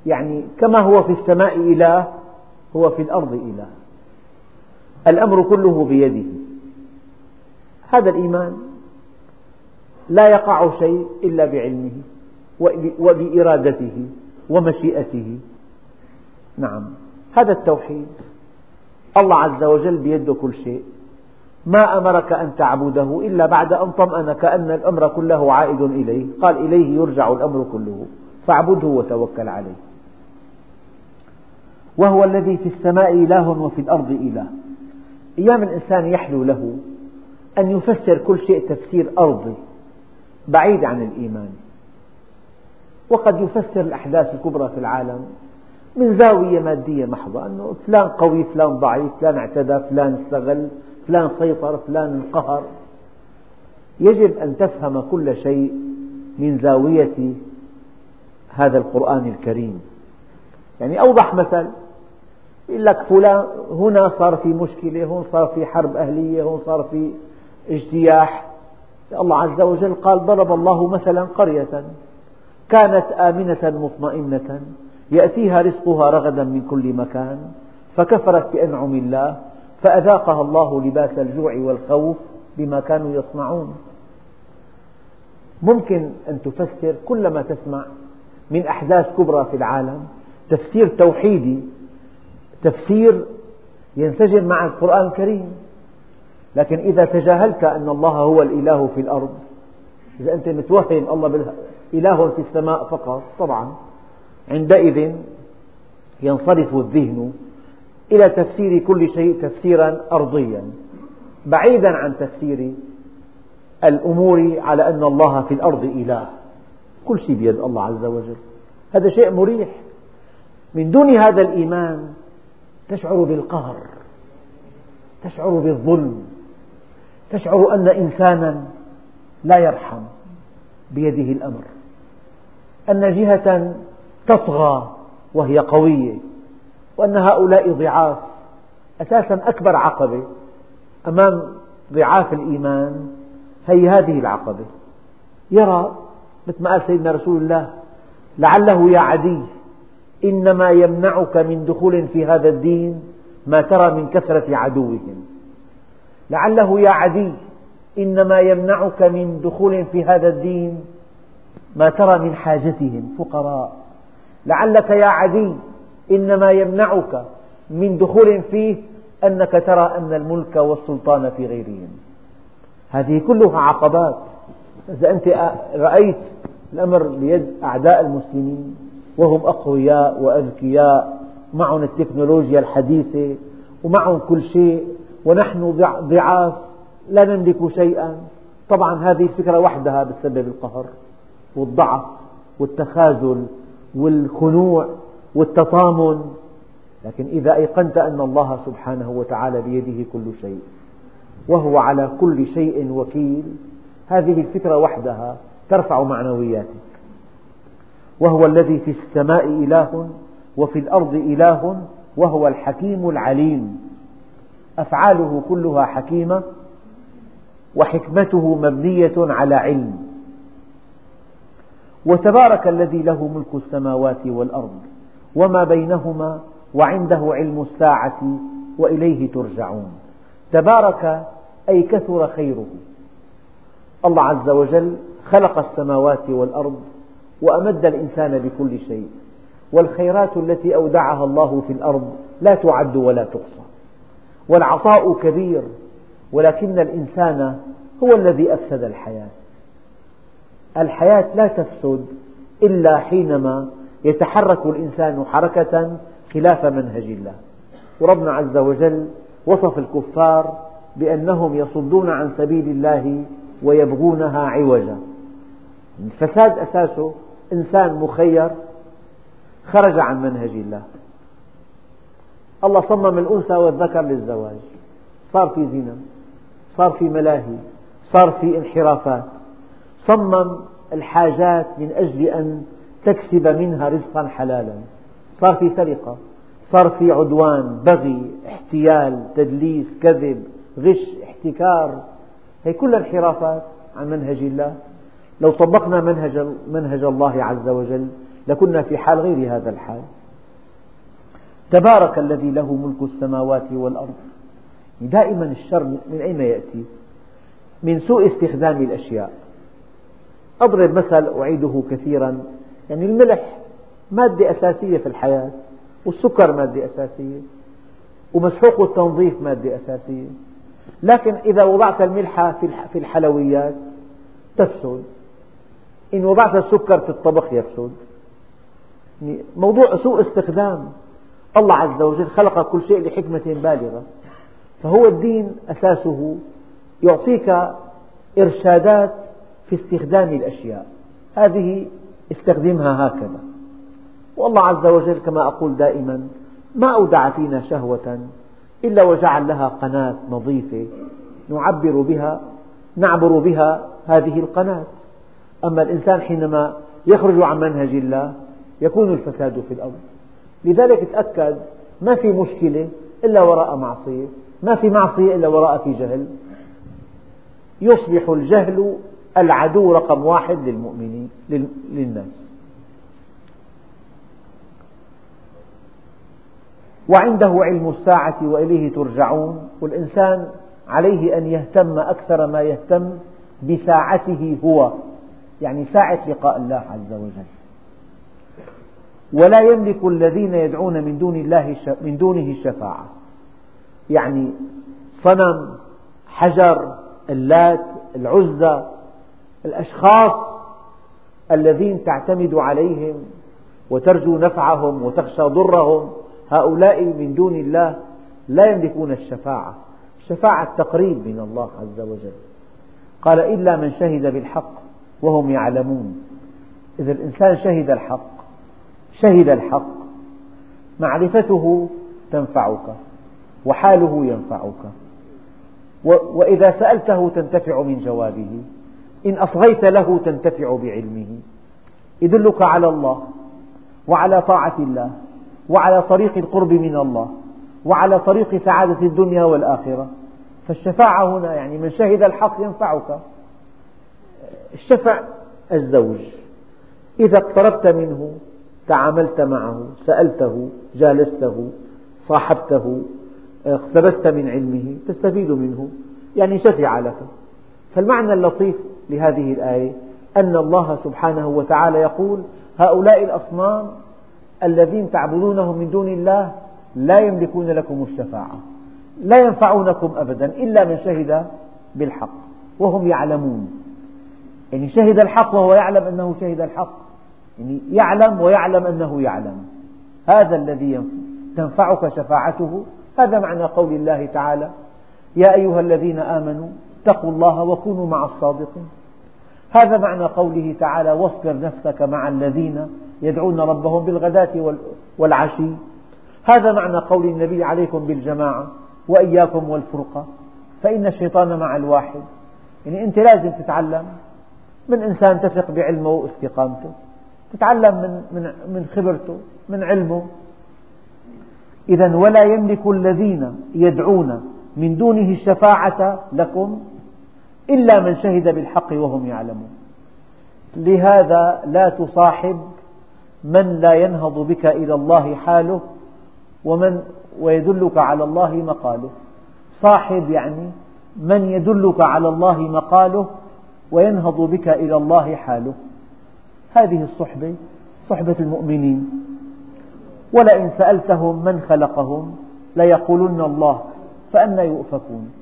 يعني كما هو في السماء إله هو في الأرض إله. الأمر كله بيده. هذا الإيمان لا يقع شيء إلا بعلمه وبإرادته ومشيئته. نعم. هذا التوحيد. الله عز وجل بيده كل شيء. ما أمرك أن تعبده إلا بعد أن طمأن كأن الأمر كله عائد إليه. قال إليه يرجع الأمر كله. فاعبده وتوكل عليه. وهو الذي في السماء إله وفي الأرض إله. أيام الإنسان يحلو له أن يفسر كل شيء تفسير أرضي بعيد عن الإيمان. وقد يفسر الأحداث الكبرى في العالم من زاوية مادية محضة أنه فلان قوي فلان ضعيف فلان اعتدى فلان استغل. فلان سيطر فلان انقهر. يجب أن تفهم كل شيء من زاوية هذا القرآن الكريم. يعني أوضح مثل يقول لك فلان هنا صار في مشكلة هون صار في حرب أهلية هون صار في اجتياح. الله عز وجل قال ضرب الله مثلا قرية كانت آمنة مطمئنة يأتيها رزقها رغدا من كل مكان فكفرت بأنعم الله. فأذاقها الله لباس الجوع والخوف بما كانوا يصنعون. ممكن أن تفسر كل ما تسمع من أحداث كبرى في العالم تفسير توحيدي تفسير ينسجم مع القرآن الكريم. لكن إذا تجاهلت أن الله هو الإله في الأرض إذا أنت متوهم الله إله في السماء فقط طبعا عندئذ ينصرف الذهن إلى تفسير كل شيء تفسيرا أرضيا. بعيدا عن تفسير الأمور على أن الله في الأرض إله. كل شيء بيد الله عز وجل. هذا شيء مريح. من دون هذا الإيمان تشعر بالقهر تشعر بالظلم تشعر أن إنسانا لا يرحم بيده الأمر. أن جهة تطغى وهي قوية. وأن هؤلاء ضعاف. أساسا أكبر عقبة أمام ضعاف الإيمان هي هذه العقبة. يرى مثل ما قال سيدنا رسول الله لعله يا عدي إنما يمنعك من دخول في هذا الدين ما ترى من كثرة عدوهم. لعله يا عدي إنما يمنعك من دخول في هذا الدين ما ترى من حاجتهم فقراء. لعلك يا عدي إنما يمنعك من دخول فيه أنك ترى أن الملك والسلطان في غيرهم. هذه كلها عقبات. إذا أنت رأيت الأمر بيد أعداء المسلمين وهم أقوياء وأذكياء معهم التكنولوجيا الحديثة ومعهم كل شيء ونحن ضعاف لا نملك شيئا. طبعا هذه الفكرة وحدها بتسبب القهر والضعف والتخاذل والخنوع. والتطامن. لكن إذا أيقنت أن الله سبحانه وتعالى بيده كل شيء وهو على كل شيء وكيل هذه الفكرة وحدها ترفع معنوياتك. وهو الذي في السماء إله وفي الأرض إله وهو الحكيم العليم. أفعاله كلها حكيمة وحكمته مبنية على علم. وتبارك الذي له ملك السماوات والأرض. وما بينهما وعنده علم الساعة وإليه ترجعون. تبارك أي كثر خيره. الله عز وجل خلق السماوات والأرض وأمد الإنسان بكل شيء والخيرات التي أودعها الله في الأرض لا تعد ولا تحصى. والعطاء كبير ولكن الإنسان هو الذي أفسد الحياة. الحياة لا تفسد إلا حينما يتحرك الإنسان حركة خلاف منهج الله. وربنا عز وجل وصف الكفار بأنهم يصدون عن سبيل الله ويبغونها عوجا. الفساد أساسه إنسان مخير خرج عن منهج الله. الله صمم الأنثى والذكر للزواج. صار في زنا صار في ملاهي صار في انحرافات. صمم الحاجات من أجل أن تكسب منها رزقا حلالا. صار في سرقة صار في عدوان بغي احتيال تدليس كذب غش احتكار. هي كلها انحرافات عن منهج الله. لو طبقنا منهج, منهج الله عز وجل لكنا في حال غير هذا الحال. تبارك الذي له ملك السماوات والأرض. دائما الشر من أين يأتي؟ من سوء استخدام الأشياء. أضرب مثل أعيده كثيرا. يعني الملح مادة أساسية في الحياة والسكر مادة أساسية ومسحوق التنظيف مادة أساسية. لكن إذا وضعت الملح في الحلويات تفسد. إن وضعت السكر في الطبخ يفسد. يعني موضوع سوء استخدام. الله عز وجل خلق كل شيء لحكمة بالغة. فهو الدين أساسه يعطيك إرشادات في استخدام الأشياء. هذه استخدمها هكذا. والله عز وجل كما أقول دائما ما أودع فينا شهوة إلا وجعل لها قناة نظيفة نعبر بها نعبر بها هذه القناة. أما الإنسان حينما يخرج عن منهج الله يكون الفساد في الأرض. لذلك تأكد ما في مشكلة إلا وراء معصية ما في معصية إلا وراء في جهل. يصبح الجهل العدو رقم واحد للمؤمنين للناس. وعنده علم الساعة وإليه ترجعون. والإنسان عليه أن يهتم أكثر ما يهتم بساعته هو يعني ساعة لقاء الله عز وجل. ولا يملك الذين يدعون من دون الله من دونه الشفاعة يعني صنم حجر اللات العزى الأشخاص الذين تعتمد عليهم وترجو نفعهم وتخشى ضرهم هؤلاء من دون الله لا يملكون الشفاعة الشفاعة التقريب من الله عز وجل. قال إلا من شهد بالحق وهم يعلمون. إذا الإنسان شهد الحق شهد الحق معرفته تنفعك وحاله ينفعك وإذا سألته تنتفع من جوابه. إن أصغيت له تنتفع بعلمه. يدلك على الله وعلى طاعة الله وعلى طريق القرب من الله وعلى طريق سعادة الدنيا والآخرة. فالشفاعة هنا يعني من شهد الحق ينفعك. الشفع الزوج. إذا اقتربت منه تعاملت معه سألته جالسته صاحبته اقتبست من علمه تستفيد منه. يعني شفع لك. فالمعنى اللطيف لهذه الآية أن الله سبحانه وتعالى يقول هؤلاء الأصنام الذين تعبدونهم من دون الله لا يملكون لكم الشفاعة لا ينفعونكم أبدا إلا من شهد بالحق وهم يعلمون. يعني شهد الحق وهو يعلم أنه شهد الحق. يعني يعلم ويعلم أنه يعلم. هذا الذي تنفعك شفاعته؟ هذا معنى قول الله تعالى يا أيها الذين آمنوا اتقوا الله وكونوا مع الصادقين. هذا معنى قوله تعالى واصبر نفسك مع الذين يدعون ربهم بالغداة والعشي. هذا معنى قول النبي عليكم بالجماعة وإياكم والفرقة. فإن الشيطان مع الواحد. يعني أنت لازم تتعلم. من إنسان تثق بعلمه واستقامته. تتعلم من, من, من خبرته من علمه. إذا ولا يملك الذين يدعون من دونه الشفاعة لكم إلا من شهد بالحق وهم يعلمون. لهذا لا تصاحب من لا ينهض بك إلى الله حاله ومن ويدلك على الله مقاله. صاحب يعني من يدلك على الله مقاله وينهض بك إلى الله حاله. هذه الصحبة صحبة المؤمنين. ولئن سألتهم من خلقهم ليقولن الله فأنى يؤفكون.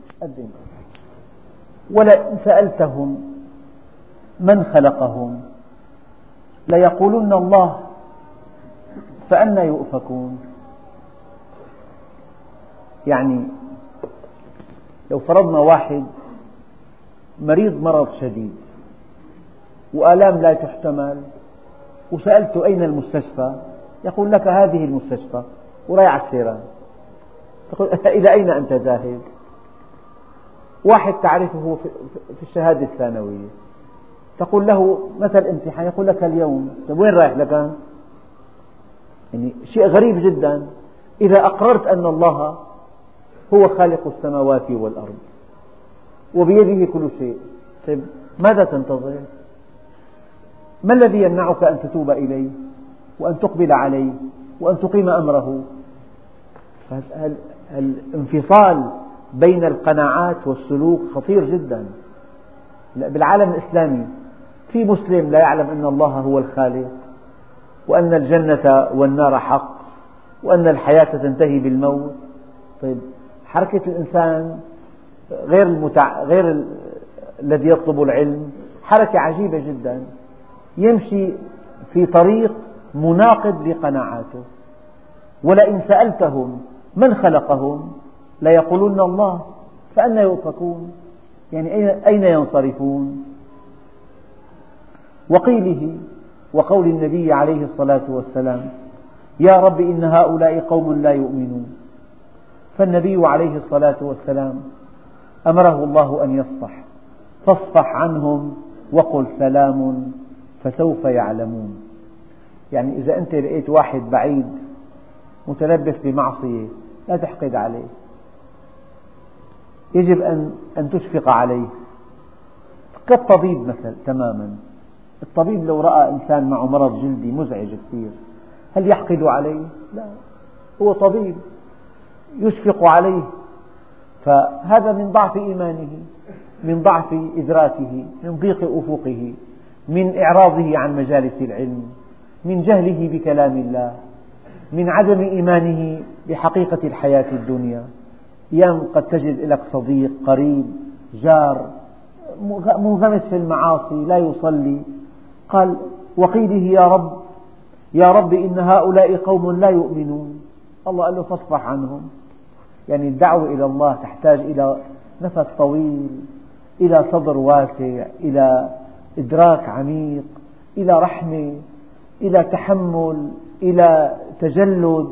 ولئن سألتهم من خلقهم ليقولن الله فأنى يؤفكون. يعني لو فرضنا واحد مريض مرض شديد وآلام لا تحتمل وسألته أين المستشفى؟ يقول لك هذه المستشفى ورايح على السيران. تقول إلى أين أنت ذاهب واحد تعرفه في الشهادة الثانوية. تقول له متى الامتحان يقول لك اليوم طيب وين رايح لكان يعني شيء غريب جدا. إذا أقررت أن الله هو خالق السماوات والأرض وبيده كل شيء طيب ماذا تنتظر؟ ما الذي يمنعك أن تتوب إليه وأن تقبل عليه وأن تقيم أمره؟ الانفصال بين القناعات والسلوك خطير جدا. بالعالم الإسلامي في مسلم لا يعلم أن الله هو الخالق وأن الجنة والنار حق وأن الحياة تنتهي بالموت. طيب حركة الإنسان غير المتع... غير ال... الذي يطلب العلم حركة عجيبة جدا. يمشي في طريق مناقض لقناعاته. ولئن سألتهم من خلقهم ليقولن الله فأنى يؤفكون. يعني أين ينصرفون؟ وقيله وقول النبي عليه الصلاة والسلام يا رب إن هؤلاء قوم لا يؤمنون. فالنبي عليه الصلاة والسلام أمره الله أن يصفح. فاصفح عنهم وقل سلام فسوف يعلمون. يعني إذا أنت لقيت واحد بعيد متلبس بمعصية لا تحقد عليه. يجب أن أن تشفق عليه. كالطبيب مثلا تماما. الطبيب لو رأى إنسان معه مرض جلدي مزعج كثير هل يحقد عليه؟ لا. هو طبيب يشفق عليه. فهذا من ضعف إيمانه من ضعف إدراكه من ضيق أفقه من إعراضه عن مجالس العلم من جهله بكلام الله من عدم إيمانه بحقيقة الحياة الدنيا. أيام قد تجد لك صديق قريب جار منغمس في المعاصي لا يصلي. قال وقيله يا رب يا رب إن هؤلاء قوم لا يؤمنون. الله قال له فاصفح عنهم. يعني الدعوة إلى الله تحتاج إلى نفس طويل إلى صدر واسع إلى إدراك عميق إلى رحمة إلى تحمل إلى تجلد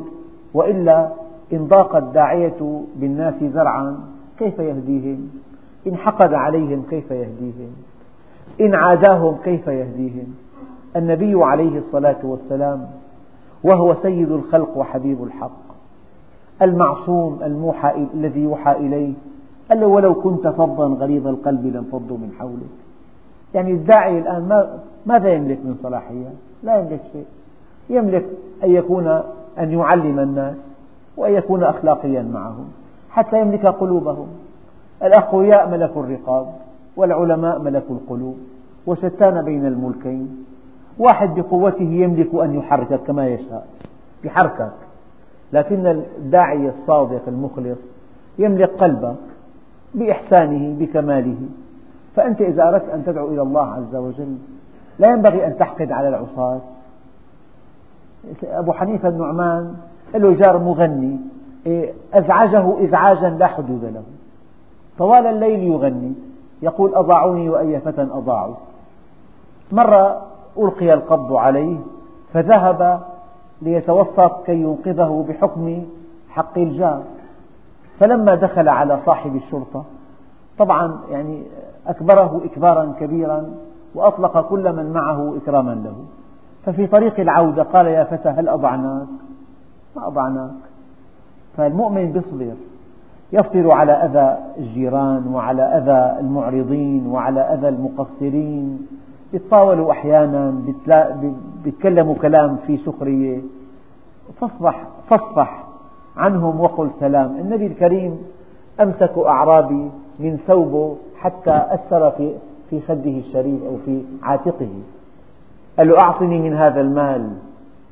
وإلا إن ضاق الداعية بالناس زرعا كيف يهديهم؟ إن حقد عليهم كيف يهديهم؟ إن عاداهم كيف يهديهم؟ النبي عليه الصلاة والسلام وهو سيد الخلق وحبيب الحق. المعصوم الموحى الذي يوحى إليه قال له ولو كنت فظا غليظ القلب لانفضوا من حولك. يعني الداعي الآن ما ماذا يملك من صلاحية؟ لا يملك شيء. يملك أن يكون أن يعلم الناس. وأن يكون أخلاقيا معهم حتى يملك قلوبهم. الأقوياء ملكوا الرقاب والعلماء ملكوا القلوب وشتان بين الملكين. واحد بقوته يملك أن يحركك كما يشاء يحركك لكن الداعي الصادق المخلص يملك قلبك بإحسانه بكماله. فأنت إذا أردت أن تدعو إلى الله عز وجل لا ينبغي أن تحقد على العصاة. أبو حنيفة النعمان له جار مغني إيه، أزعجه إزعاجا لا حدود له. طوال الليل يغني يقول أضاعوني وأي فتى أضاعوا مرة ألقي القبض عليه فذهب ليتوسط كي ينقذه بحكم حق الجار. فلما دخل على صاحب الشرطة طبعا يعني أكبره إكبارا كبيرا وأطلق كل من معه إكراما له. ففي طريق العودة قال يا فتى هل أضعناك؟ ما أضعناك. فالمؤمن يصبر يصبر على أذى الجيران وعلى أذى المعرضين وعلى أذى المقصرين. يتطاولوا أحيانا يتكلموا كلام فيه سخرية. فاصفح, فاصفح عنهم وقل سلام. النبي الكريم أمسك أعرابي من ثوبه حتى أثر في في خده الشريف أو في عاتقه. قال له أعطني من هذا المال.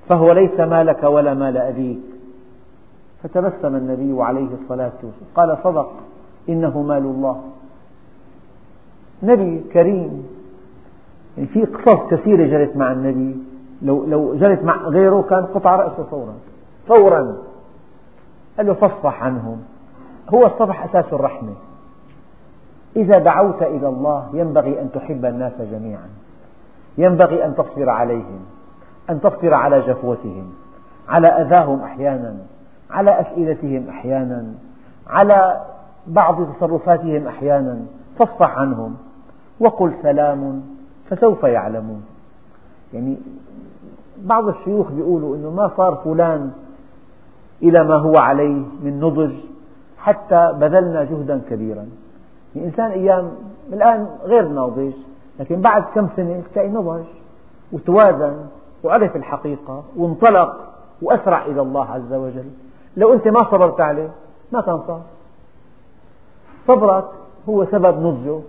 فهو ليس مالك ولا مال أبيك. فتبسم النبي عليه الصلاة والسلام. قال صدق إنه مال الله. نبي كريم. يعني في قصص كثيرة جرت مع النبي. لو لو جرت مع غيره كان قطع رأسه فورا. فورا. قال له فاصفح عنهم. هو الصفح أساس الرحمة. إذا دعوت إلى الله ينبغي أن تحب الناس جميعا. ينبغي أن تصبر عليهم. أن تصبر على جفوتهم على أذاهم أحيانا على أسئلتهم أحيانا على بعض تصرفاتهم أحيانا فاصفح عنهم وقل سلام فسوف يعلمون. يعني بعض الشيوخ يقولوا أنه ما صار فلان إلى ما هو عليه من نضج حتى بذلنا جهدا كبيرا. يعني إنسان أيام الآن غير ناضج لكن بعد كم سنة تلاقي نضج وتوازن. وعرف الحقيقة وانطلق وأسرع إلى الله عز وجل. لو أنت ما صبرت عليه ما كان صار صبرك هو سبب نضجه.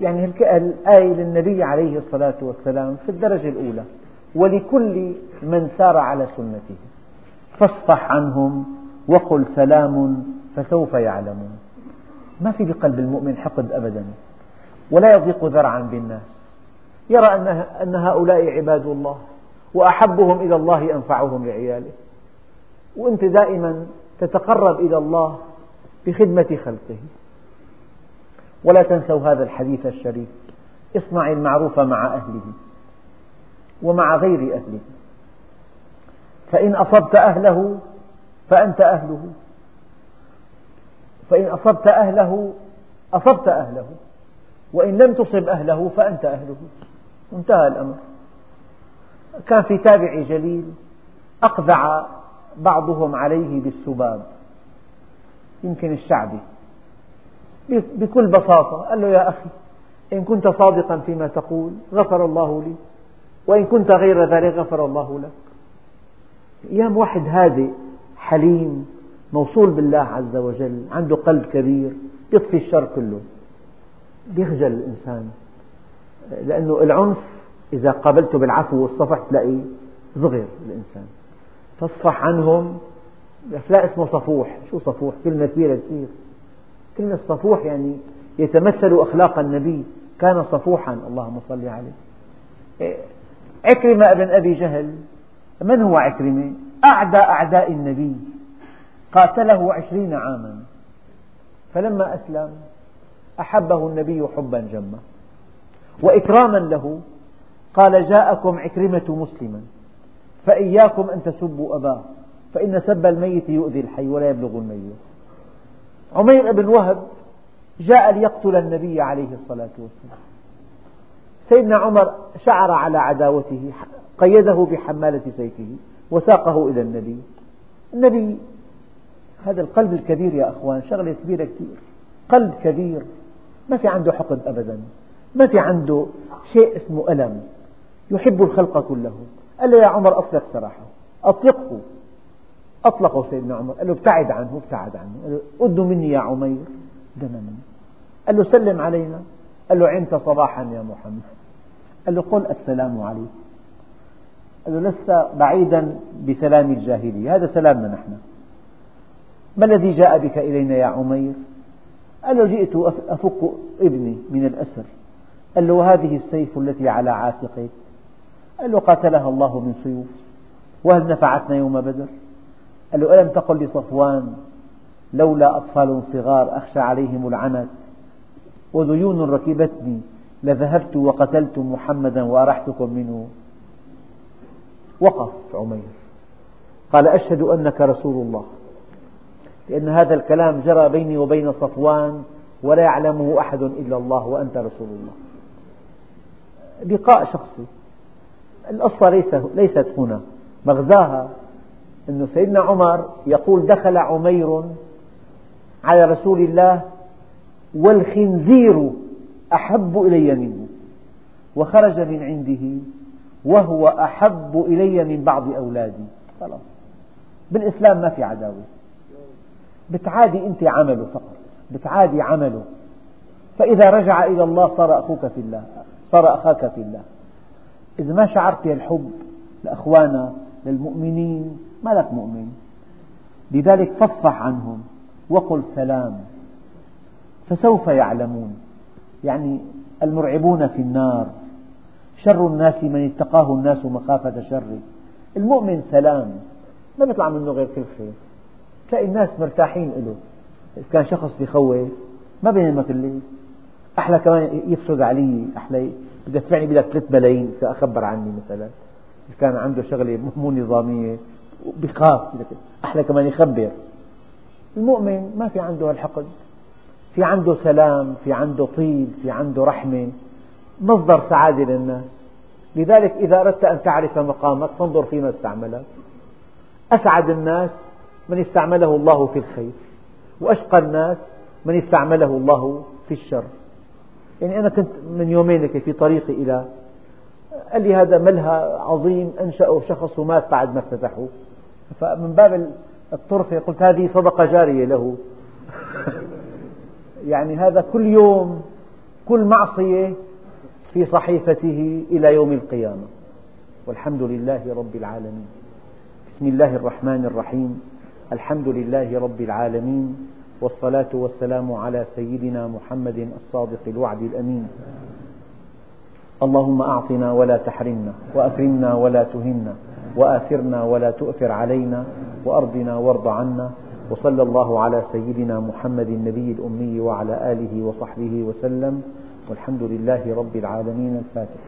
يعني الآية للنبي عليه الصلاة والسلام في الدرجة الأولى. ولكل من سار على سنته. فاصفح عنهم وقل سلام فسوف يعلمون. ما في بقلب المؤمن حقد أبدا. ولا يضيق ذرعا بالناس. يرى أن هؤلاء عباد الله وأحبهم إلى الله أنفعهم لعياله. وأنت دائما تتقرب إلى الله بخدمة خلقه. ولا تنسوا هذا الحديث الشريف. اصنع المعروف مع أهله ومع غير أهله. فإن أصبت أهله فأنت أهله. فإن أصبت أهله أصبت أهله. وإن لم تصب أهله فأنت أهله. انتهى الأمر. كان في تابعي جليل أقذع بعضهم عليه بالسباب. يمكن الشعبي بكل بساطة قال له يا أخي إن كنت صادقا فيما تقول غفر الله لي. وإن كنت غير ذلك غفر الله لك. أيام واحد هادئ حليم موصول بالله عز وجل عنده قلب كبير يطفي الشر كله. يخجل الإنسان. لأنه العنف إذا قابلته بالعفو والصفح تلاقي صغر الإنسان. فاصفح عنهم فلان اسمه صفوح. شو صفوح؟ كلمة كبيرة كثير. كلمة صفوح يعني يتمثل أخلاق النبي. كان صفوحا اللهم صل عليه. إيه، عكرمة ابن أبي جهل من هو عكرمة؟ أعدى أعداء النبي. قاتله عشرين عاما. فلما أسلم أحبه النبي حبا جما. وإكراما له قال جاءكم عكرمة مسلما فإياكم أن تسبوا أباه فإن سب الميت يؤذي الحي ولا يبلغ الميت. عمير بن وهب جاء ليقتل النبي عليه الصلاة والسلام. سيدنا عمر شعر على عداوته قيده بحمالة سيفه وساقه إلى النبي. النبي هذا القلب الكبير يا أخوان شغلة كبيرة كثير. قلب كبير ما في عنده حقد أبدا. ما في عنده شيء اسمه ألم يحب الخلق كله. قال له يا عمر أطلق سراحه. أطلقه. أطلقه سيدنا عمر. قال له ابتعد عنه ابتعد عنه. قال له أد مني يا عمير. دنا مني قال له سلم علينا. قال له عنت صباحا يا محمد. قال له قل السلام عليك. قال له لست بعيدا بسلام الجاهلية. هذا سلامنا نحن. ما الذي جاء بك إلينا يا عمير؟ قال له جئت أفك ابني من الأسر. قال له هذه السيف التي على عاتقك. قال له قاتلها الله من سيوف وهل نفعتنا يوم بدر؟ قال له ألم تقل لصفوان لولا أطفال صغار أخشى عليهم العنت وذيون ركبتني لذهبت وقتلت محمدا وأرحتكم منه. وقف عمير. قال أشهد أنك رسول الله لأن هذا الكلام جرى بيني وبين صفوان ولا يعلمه أحد إلا الله وأنت رسول الله. لقاء شخصي. القصة ليست هنا. مغزاها أن سيدنا عمر يقول دخل عمير على رسول الله والخنزير أحب إلي منه. وخرج من عنده وهو أحب إلي من بعض أولادي. خلاص. بالإسلام ما في عداوة. بتعادي أنت عمله فقط. بتعادي عمله. فإذا رجع إلى الله صار أخوك في الله. صار أخاك في الله. إذا ما شعرت الحب لأخوانا للمؤمنين ما لك مؤمن؟ لذلك فاصفح عنهم وقل سلام. فسوف يعلمون. يعني المرعبون في النار. شر الناس من اتقاه الناس مخافة شره. المؤمن سلام. ما بيطلع منه غير كل خير تلاقي الناس مرتاحين له إذا كان شخص بيخوف ما بينامك الليل أحلى كمان يفسد علي أحلى بدفعني بدك ثلاث ملايين أخبر عني مثلا. إذا كان عنده شغلة مو نظامية بخاف أحلى كمان يخبر. المؤمن ما في عنده الحقد في عنده سلام في عنده طيب في عنده رحمة. مصدر سعادة للناس. لذلك إذا أردت أن تعرف مقامك فانظر فيما استعملك أسعد الناس من استعمله الله في الخير وأشقى الناس من استعمله الله في الشر. يعني أنا كنت من يومين في طريقي إلى قال لي هذا ملهى عظيم أنشأه شخص ومات بعد ما افتتحه. فمن باب الطرفة قلت هذه صدقة جارية له. يعني هذا كل يوم كل معصية في صحيفته إلى يوم القيامة. والحمد لله رب العالمين. بسم الله الرحمن الرحيم. الحمد لله رب العالمين. والصلاة والسلام على سيدنا محمد الصادق الوعد الأمين. اللهم أعطنا ولا تحرمنا وأكرمنا ولا تهنا وآثرنا ولا تؤثر علينا وأرضنا وارض عنا وصلى الله على سيدنا محمد النبي الأمي وعلى آله وصحبه وسلم والحمد لله رب العالمين الفاتح.